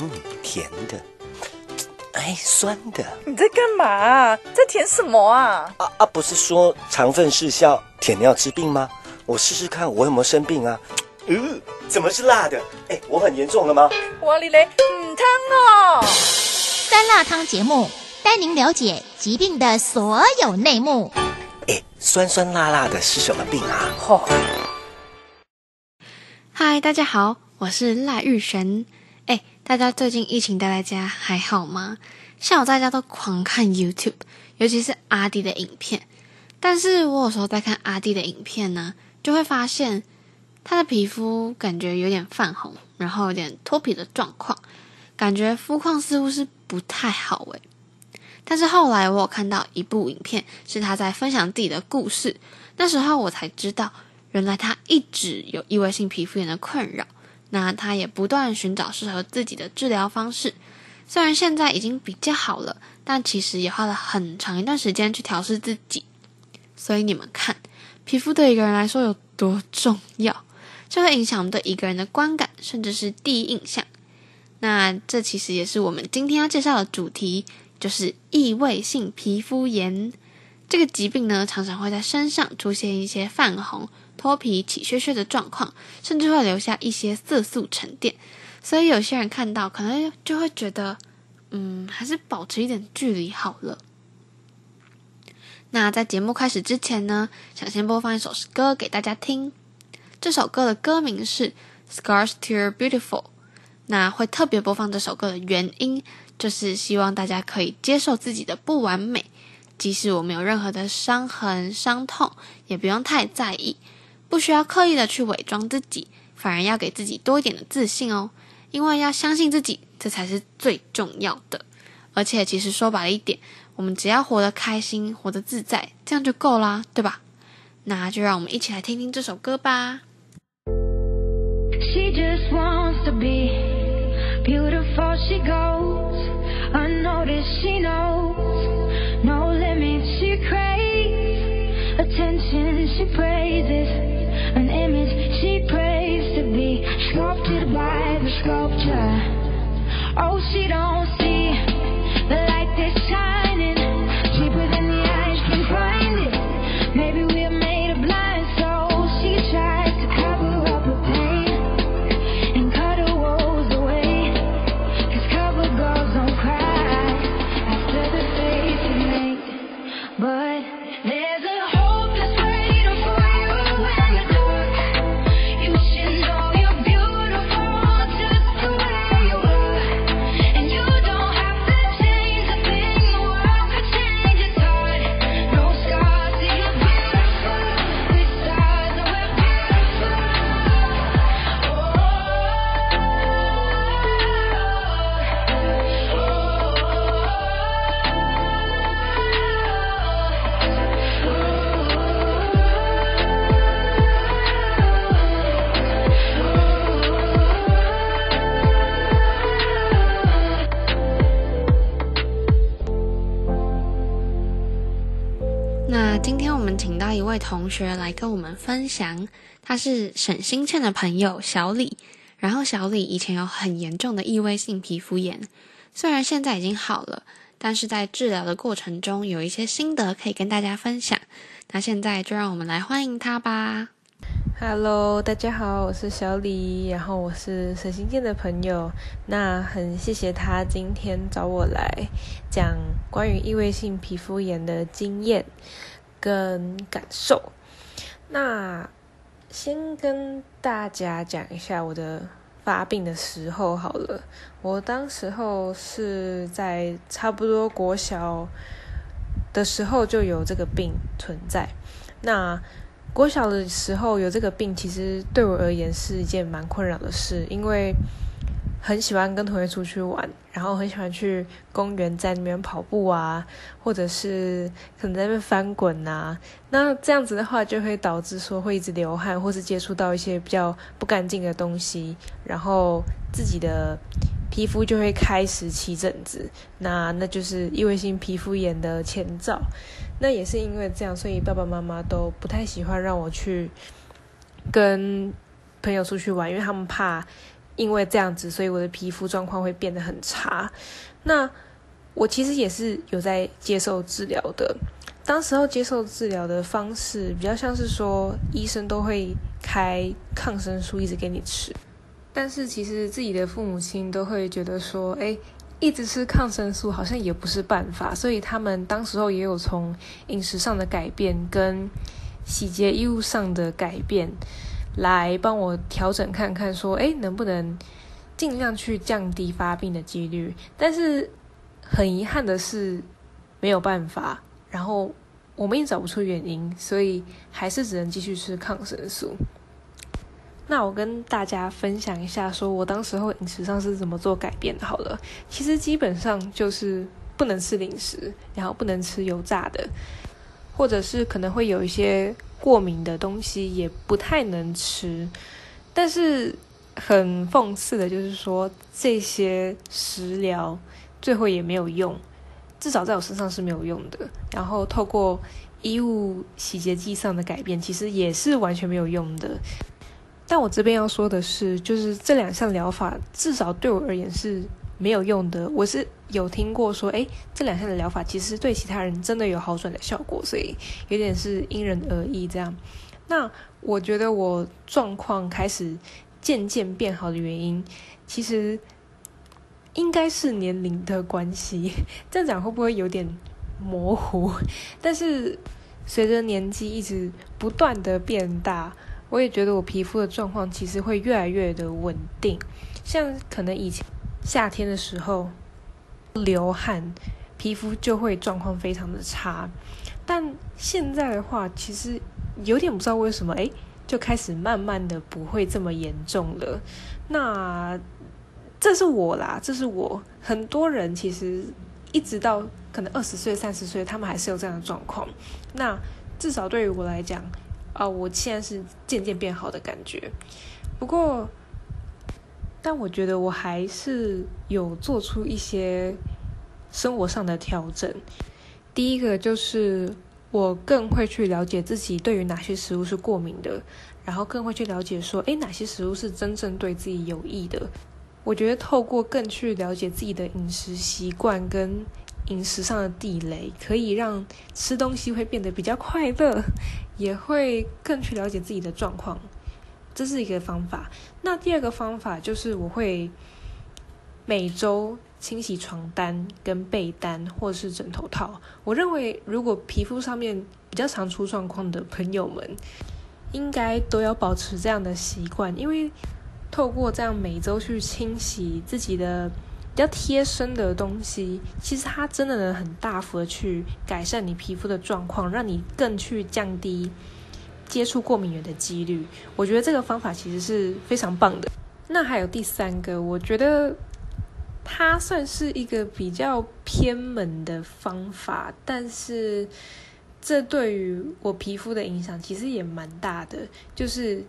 嗯，甜的，哎，酸的。你在干嘛？在舔什么啊？啊啊，不是说肠粪失效，舔尿治病吗？我试试看，我有没有生病啊？嗯，怎么是辣的？哎，我很严重了吗？哇哩嘞，嗯汤哦。酸辣汤节目带您了解疾病的所有内幕。哎，酸酸辣辣的是什么病啊？嚯、嗨，大家好，我是赖玉璇。大家最近疫情待在家还好吗？像我在家都狂看 YouTube，尤其是阿弟的影片。但是我有时候在看阿弟的影片呢，就会发现他的皮肤感觉有点泛红，然后有点脱皮的状况，感觉肤况似乎是不太好诶。但是后来我有看到一部影片，是他在分享自己的故事，那时候我才知道，原来他一直有异位性皮肤炎的困扰。那他也不断寻找适合自己的治疗方式，虽然现在已经比较好了，但其实也花了很长一段时间去调试自己。所以你们看，皮肤对一个人来说有多重要，就会影响我们对一个人的观感，甚至是第一印象。那这其实也是我们今天要介绍的主题，就是异位性皮肤炎。这个疾病呢，常常会在身上出现一些泛红、脱皮、起屑屑的状况，甚至会留下一些色素沉淀。所以有些人看到，可能就会觉得，嗯，还是保持一点距离好了。那在节目开始之前呢，想先播放一首歌给大家听。这首歌的歌名是《Scars Still Beautiful》。那会特别播放这首歌的原因，就是希望大家可以接受自己的不完美。即使我们有任何的伤痕、伤痛，也不用太在意，不需要刻意的去伪装自己，反而要给自己多一点的自信哦。因为要相信自己，这才是最重要的。而且，其实说白了一点，我们只要活得开心、活得自在，这样就够啦，对吧？那就让我们一起来听听这首歌吧。She just wants to be beautiful. She goes unnoticed. She knows no limits. She craves attention. She praises sculpted by the sculpture. Oh, she don't see the light that's shining deeper than the eyes can find it. Maybe we're made of blind souls. She tries to cover up her pain and cut her woes away. 'Cause cover girls don't cry after the face is made. But 那今天我们请到一位同学来跟我们分享，他是沈新倩的朋友小李。然后小李以前有很严重的异位性皮肤炎，虽然现在已经好了，但是在治疗的过程中有一些心得可以跟大家分享。那现在就让我们来欢迎他吧。Hello，大家好，我是小李，然后我是沈新健的朋友。那很谢谢他今天找我来讲关于异位性皮肤炎的经验跟感受。那先跟大家讲一下我的发病的时候好了。我当时候是在差不多国小的时候就有这个病存在。那国小的时候有这个病，其实对我而言是一件蛮困扰的事，因为很喜欢跟同学出去玩，然后很喜欢去公园在那边跑步啊，或者是可能在那边翻滚啊。那这样子的话，就会导致说会一直流汗，或是接触到一些比较不干净的东西，然后自己的皮肤就会开始起疹子，那那就是异位性皮肤炎的前兆。那也是因为这样，所以爸爸妈妈都不太喜欢让我去跟朋友出去玩，因为他们怕因为这样子，所以我的皮肤状况会变得很差。那我其实也是有在接受治疗的。当时候接受治疗的方式比较像是说，医生都会开抗生素一直给你吃，但是其实自己的父母亲都会觉得说，哎，一直吃抗生素好像也不是办法，所以他们当时候也有从饮食上的改变跟洗洁衣物上的改变来帮我调整看看，说，哎，能不能尽量去降低发病的几率？但是很遗憾的是，没有办法。然后我们也找不出原因，所以还是只能继续吃抗生素。那我跟大家分享一下，说我当时候饮食上是怎么做改变的。好了，其实基本上就是不能吃零食，然后不能吃油炸的，或者是可能会有一些过敏的东西也不太能吃。但是很讽刺的就是说，这些食疗最后也没有用。至少在我身上是没有用的。然后透过衣物洗洁剂上的改变，其实也是完全没有用的。但我这边要说的是，就是这两项疗法至少对我而言是没有用的。我是有听过说，哎，这两项的疗法其实对其他人真的有好转的效果，所以有点是因人而异这样。那我觉得我状况开始渐渐变好的原因，其实。应该是年龄的关系，这样讲会不会有点模糊？但是随着年纪一直不断的变大，我也觉得我皮肤的状况其实会越来越的稳定。像可能以前夏天的时候流汗，皮肤就会状况非常的差，但现在的话，其实有点不知道为什么，哎，就开始慢慢的不会这么严重了。那。这是我啦，这是我。很多人其实一直到可能二十岁、三十岁，他们还是有这样的状况。那至少对于我来讲，啊，我现在是渐渐变好的感觉。不过，但我觉得我还是有做出一些生活上的调整。第一个就是我更会去了解自己对于哪些食物是过敏的，然后更会去了解说，诶，哪些食物是真正对自己有益的。我觉得透过更去了解自己的饮食习惯跟饮食上的地雷，可以让吃东西会变得比较快乐，也会更去了解自己的状况，这是一个方法。那第二个方法就是我会每周清洗床单跟被单或是枕头套。我认为如果皮肤上面比较常出状况的朋友们，应该都要保持这样的习惯，因为。透过这样每周去清洗自己的比较贴身的东西，其实它真的能很大幅的去改善你皮肤的状况，让你更去降低接触过敏源的几率。我觉得这个方法其实是非常棒的。那还有第三个，我觉得它算是一个比较偏门的方法，但是这对于我皮肤的影响其实也蛮大的，就是。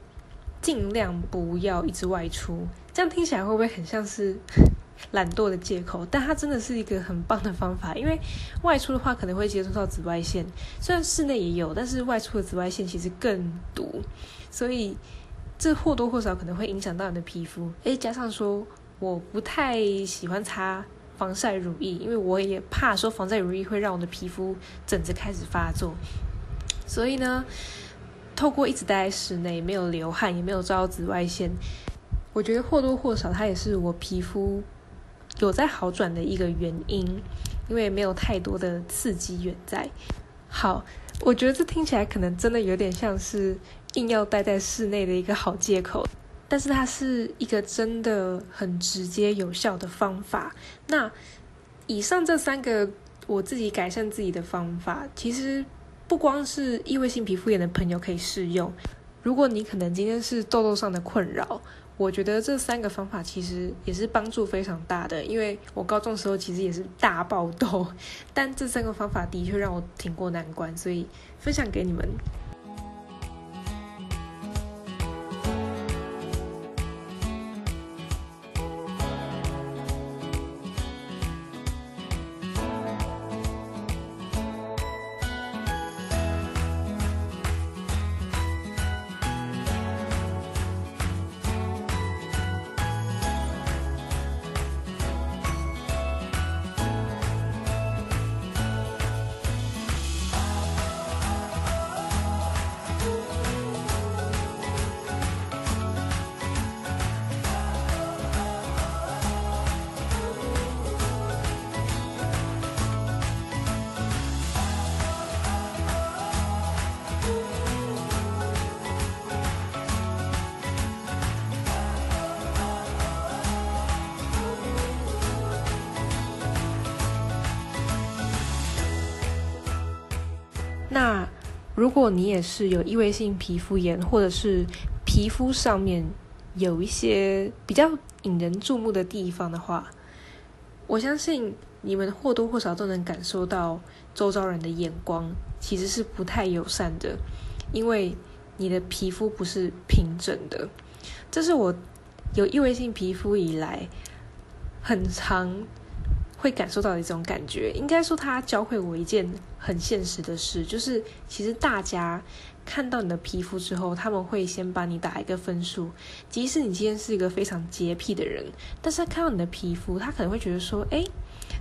尽量不要一直外出，这样听起来会不会很像是懒惰的借口？但它真的是一个很棒的方法，因为外出的话可能会接触到紫外线，虽然室内也有，但是外出的紫外线其实更毒，所以这或多或少可能会影响到你的皮肤。诶，加上说我不太喜欢擦防晒乳液，因为我也怕说防晒乳液会让我的皮肤疹子开始发作，所以呢。透过一直待在室内，没有流汗，也没有照到紫外线，我觉得或多或少它也是我皮肤有在好转的一个原因，因为没有太多的刺激源在。好，我觉得这听起来可能真的有点像是硬要待在室内的一个好借口，但是它是一个真的很直接有效的方法。那以上这三个我自己改善自己的方法，其实。不光是异位性皮肤炎的朋友可以适用，如果你可能今天是痘痘上的困扰，我觉得这三个方法其实也是帮助非常大的。因为我高中的时候其实也是大爆痘，但这三个方法的确让我挺过难关，所以分享给你们。如果你也是有异位性皮肤炎，或者是皮肤上面有一些比较引人注目的地方的话，我相信你们或多或少都能感受到周遭人的眼光其实是不太友善的，因为你的皮肤不是平整的。这是我有异位性皮肤以来很常会感受到的一种感觉。应该说，它教会我一件很现实的事，就是其实大家看到你的皮肤之后，他们会先帮你打一个分数。即使你今天是一个非常洁癖的人，但是他看到你的皮肤，他可能会觉得说：“哎，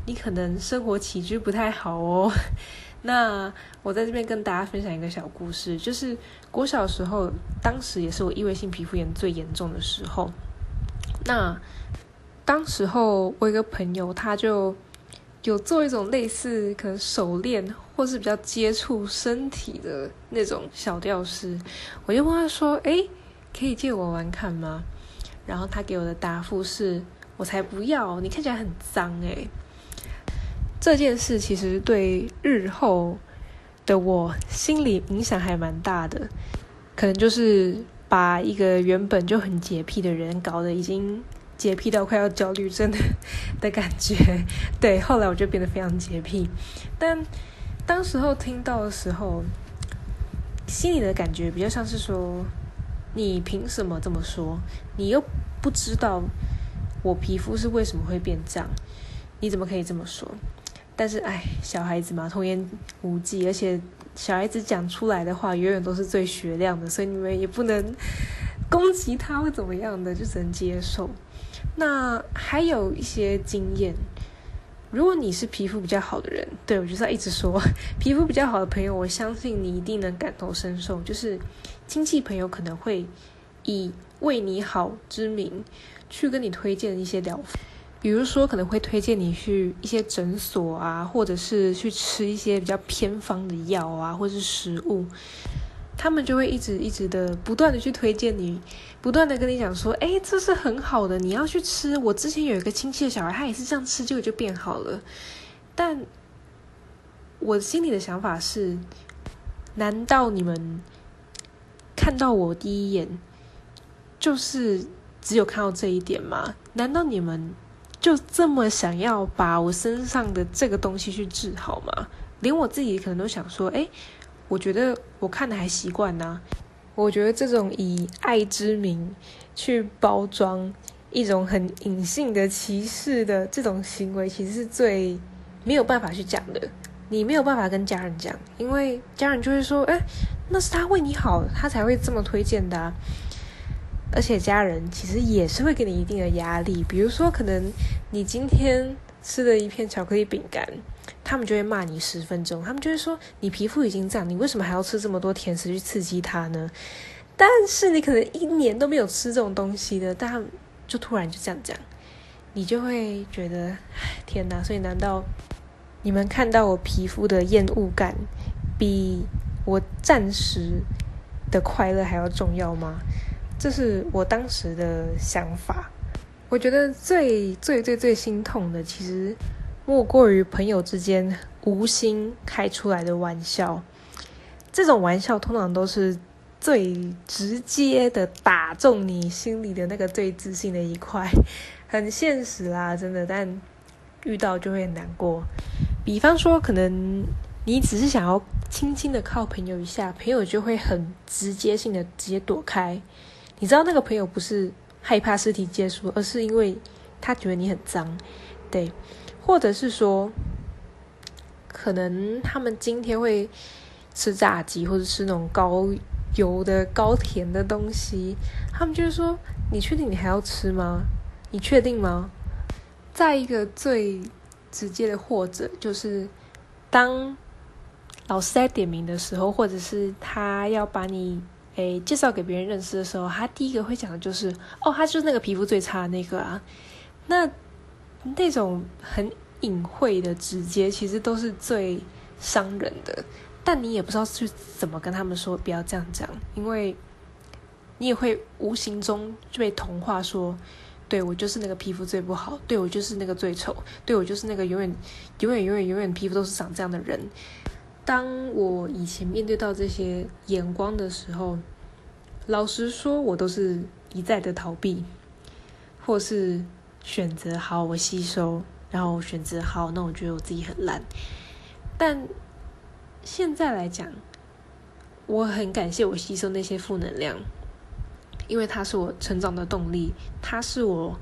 你可能生活起居不太好哦。”那我在这边跟大家分享一个小故事，就是我小时候，当时也是我异位性皮肤炎最严重的时候。那当时候我一个朋友，他就有做一种类似可能手链或是比较接触身体的那种小吊饰，我就问他说：“诶，可以借我玩看吗？”然后他给我的答复是：“我才不要，你看起来很脏诶。”这件事其实对日后的我心理影响还蛮大的，可能就是把一个原本就很洁癖的人搞得已经洁癖到快要焦虑症的的感觉。对，后来我就变得非常洁癖，但当时候听到的时候，心里的感觉比较像是说：你凭什么这么说？你又不知道我皮肤是为什么会变这样，你怎么可以这么说？但是，哎，小孩子嘛，童言无忌，而且小孩子讲出来的话永远都是最雪亮的，所以你们也不能攻击他会怎么样的，就只能接受。那还有一些经验，如果你是皮肤比较好的人，对我就是要一直说，皮肤比较好的朋友，我相信你一定能感同身受，就是亲戚朋友可能会以为你好之名去跟你推荐一些疗法。比如说，可能会推荐你去一些诊所啊，或者是去吃一些比较偏方的药啊，或是食物，他们就会一直一直的不断的去推荐你，不断的跟你讲说，哎，这是很好的，你要去吃。我之前有一个亲戚的小孩，他也是这样吃，结果就变好了。但我心里的想法是，难道你们看到我第一眼，就是只有看到这一点吗？难道你们？就这么想要把我身上的这个东西去治好吗？连我自己可能都想说，哎，我觉得我看的还习惯呢。我觉得这种以爱之名去包装一种很隐性的歧视的这种行为，其实是最没有办法去讲的。你没有办法跟家人讲，因为家人就会说，哎，那是他为你好，他才会这么推荐的。而且家人其实也是会给你一定的压力，比如说，可能你今天吃了一片巧克力饼干，他们就会骂你十分钟，他们就会说你皮肤已经这样，你为什么还要吃这么多甜食去刺激它呢？但是你可能一年都没有吃这种东西的，但就突然就这样讲，你就会觉得，天哪！所以难道你们看到我皮肤的厌恶感，比我暂时的快乐还要重要吗？这是我当时的想法。我觉得最最最最心痛的，其实莫过于朋友之间无心开出来的玩笑。这种玩笑通常都是最直接的打中你心里的那个最自信的一块，很现实啦，真的。但遇到就会难过。比方说，可能你只是想要轻轻的靠朋友一下，朋友就会很直接性的直接躲开。你知道那个朋友不是害怕尸体接触，而是因为他觉得你很脏，对，或者是说，可能他们今天会吃炸鸡或者吃那种高油的高甜的东西，他们就是说，你确定你还要吃吗？你确定吗？再一个最直接的，或者就是当老师在点名的时候，或者是他要把你。诶，介绍给别人认识的时候，他第一个会讲的就是哦，他就是那个皮肤最差的那个啊。那那种很隐晦的直接，其实都是最伤人的。但你也不知道去怎么跟他们说，不要这样讲，因为你也会无形中就被同化，说对我就是那个皮肤最不好，对我就是那个最丑，对我就是那个永远永远永远永远皮肤都是长这样的人。当我以前面对到这些眼光的时候，老实说，我都是一再的逃避，或是选择好我吸收，然后选择好，那我觉得我自己很烂。但现在来讲，我很感谢我吸收那些负能量，因为它是我成长的动力，它是我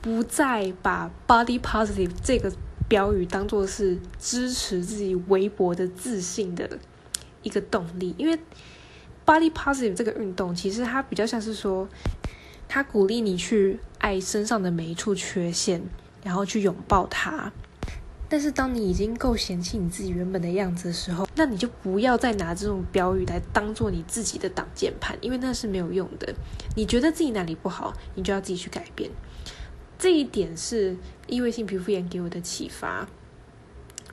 不再把 body positive 这个标语当做是支持自己微薄的自信的一个动力。因为 body positive 这个运动，其实它比较像是说，它鼓励你去爱身上的每一处缺陷，然后去拥抱它。但是当你已经够嫌弃你自己原本的样子的时候，那你就不要再拿这种标语来当做你自己的挡箭牌，因为那是没有用的。你觉得自己哪里不好，你就要自己去改变。这一点是异位性皮肤炎给我的启发，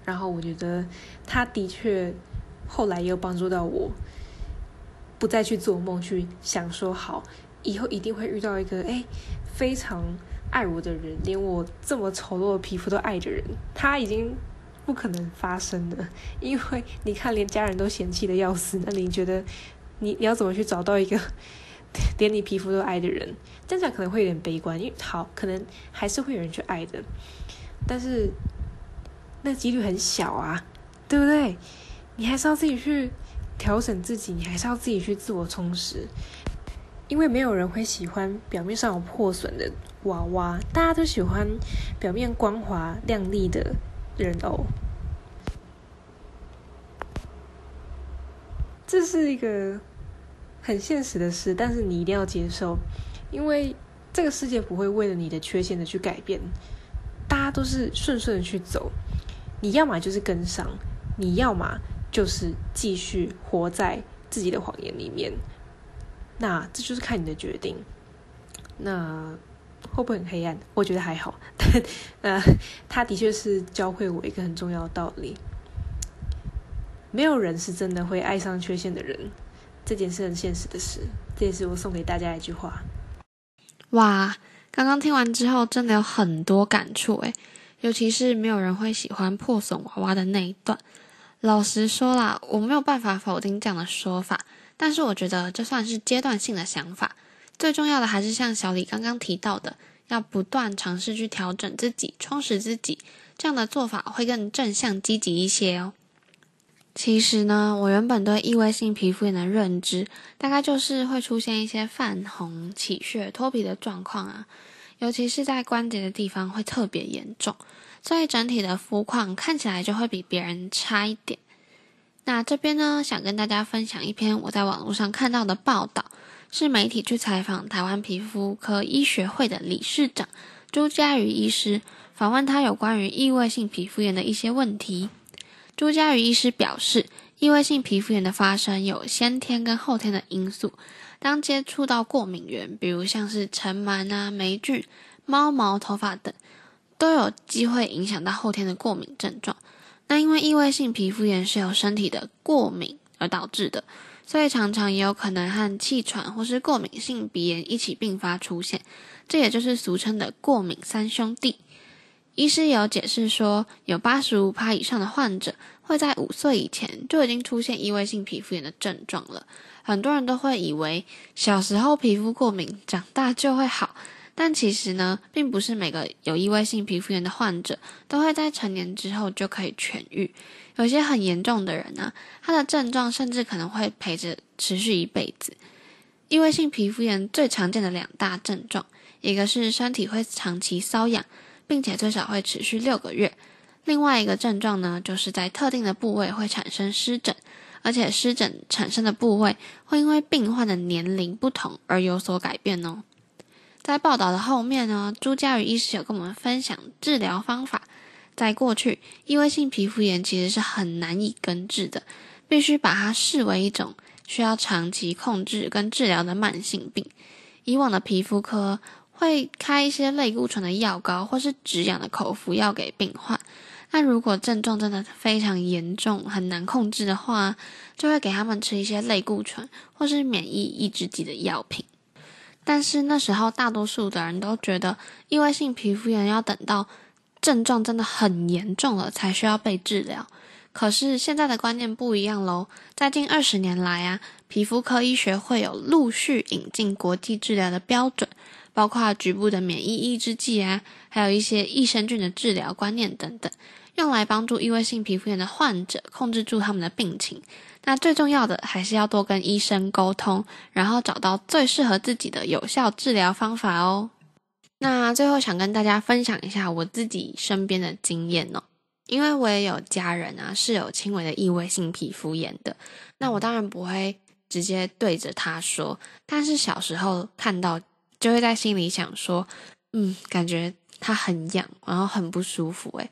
然后我觉得他的确后来也有帮助到我，不再去做梦，去想说好以后一定会遇到一个哎非常。爱我的人，连我这么丑陋的皮肤都爱的人，他已经不可能发生了。因为你看，连家人都嫌弃的要死，那你觉得你你要怎么去找到一个 连你皮肤都爱的人？这样讲可能会有点悲观，因为好，可能还是会有人去爱的，但是那几率很小啊，对不对？你还是要自己去调整自己，你还是要自己去自我充实。因为没有人会喜欢表面上有破损的娃娃，大家都喜欢表面光滑亮丽的人偶。这是一个很现实的事，但是你一定要接受，因为这个世界不会为了你的缺陷的去改变，大家都是顺顺的去走。你要么就是跟上，你要么就是继续活在自己的谎言里面。那这就是看你的决定。那会不会很黑暗？我觉得还好，但呃，他的确是教会我一个很重要的道理：没有人是真的会爱上缺陷的人。这件事很现实的事，这也是我送给大家一句话。哇，刚刚听完之后，真的有很多感触诶，尤其是没有人会喜欢破损娃娃的那一段。老实说啦，我没有办法否定这样的说法。但是我觉得这算是阶段性的想法，最重要的还是像小李刚刚提到的，要不断尝试去调整自己、充实自己，这样的做法会更正向积极一些哦。其实呢，我原本对异位性皮肤炎的认知，大概就是会出现一些泛红、起屑、脱皮的状况啊，尤其是在关节的地方会特别严重，所以整体的肤况看起来就会比别人差一点。那这边呢，想跟大家分享一篇我在网络上看到的报道，是媒体去采访台湾皮肤科医学会的理事长朱家瑜医师，访问他有关于异位性皮肤炎的一些问题。朱家瑜医师表示，异位性皮肤炎的发生有先天跟后天的因素，当接触到过敏源，比如像是尘螨啊、霉菌、猫毛、头发等，都有机会影响到后天的过敏症状。那因为异位性皮肤炎是由身体的过敏而导致的，所以常常也有可能和气喘或是过敏性鼻炎一起并发出现，这也就是俗称的过敏三兄弟。医师有解释说，有八十五趴以上的患者会在五岁以前就已经出现异位性皮肤炎的症状了。很多人都会以为小时候皮肤过敏，长大就会好。但其实呢，并不是每个有异位性皮肤炎的患者都会在成年之后就可以痊愈。有些很严重的人呢，他的症状甚至可能会陪着持续一辈子。异位性皮肤炎最常见的两大症状，一个是身体会长期瘙痒，并且最少会持续六个月；另外一个症状呢，就是在特定的部位会产生湿疹，而且湿疹产生的部位会因为病患的年龄不同而有所改变哦。在报道的后面呢，朱家宇医师有跟我们分享治疗方法。在过去，异位性皮肤炎其实是很难以根治的，必须把它视为一种需要长期控制跟治疗的慢性病。以往的皮肤科会开一些类固醇的药膏或是止痒的口服药给病患。那如果症状真的非常严重、很难控制的话，就会给他们吃一些类固醇或是免疫抑制剂的药品。但是那时候，大多数的人都觉得，异位性皮肤炎要等到症状真的很严重了才需要被治疗。可是现在的观念不一样喽，在近二十年来啊，皮肤科医学会有陆续引进国际治疗的标准，包括局部的免疫抑制剂啊，还有一些益生菌的治疗观念等等，用来帮助异位性皮肤炎的患者控制住他们的病情。那最重要的还是要多跟医生沟通，然后找到最适合自己的有效治疗方法哦。那最后想跟大家分享一下我自己身边的经验哦，因为我也有家人啊是有轻微的异位性皮肤炎的，那我当然不会直接对着他说，但是小时候看到就会在心里想说，嗯，感觉他很痒，然后很不舒服诶。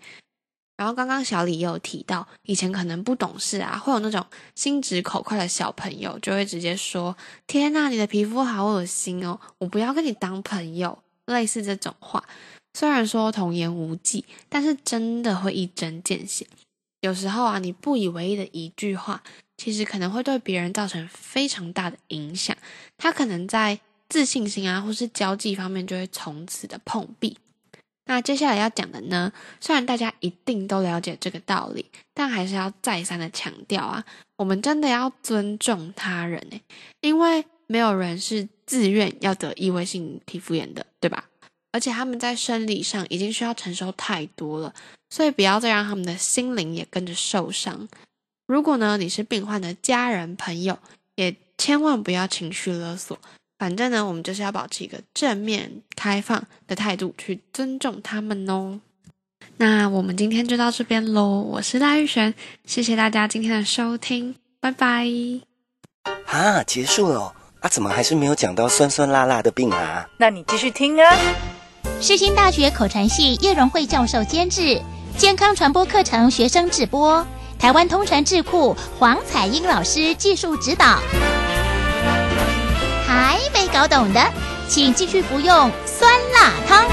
然后刚刚小李也有提到，以前可能不懂事啊，会有那种心直口快的小朋友，就会直接说：“天呐，你的皮肤好恶心哦，我不要跟你当朋友。”类似这种话，虽然说童言无忌，但是真的会一针见血。有时候啊，你不以为意的一句话，其实可能会对别人造成非常大的影响。他可能在自信心啊，或是交际方面，就会从此的碰壁。那接下来要讲的呢，虽然大家一定都了解这个道理，但还是要再三的强调啊，我们真的要尊重他人诶，因为没有人是自愿要得异位性皮肤炎的，对吧？而且他们在生理上已经需要承受太多了，所以不要再让他们的心灵也跟着受伤。如果呢，你是病患的家人朋友，也千万不要情绪勒索。反正呢，我们就是要保持一个正面开放的态度，去尊重他们哦。那我们今天就到这边喽。我是赖玉璇，谢谢大家今天的收听，拜拜。啊，结束了哦啊，怎么还是没有讲到酸酸辣辣的病啊？那你继续听啊。世新大学口传系叶荣惠教授监制，健康传播课程学生直播，台湾通传智库黄彩英老师技术指导。还没搞懂的，请继续服用酸辣汤。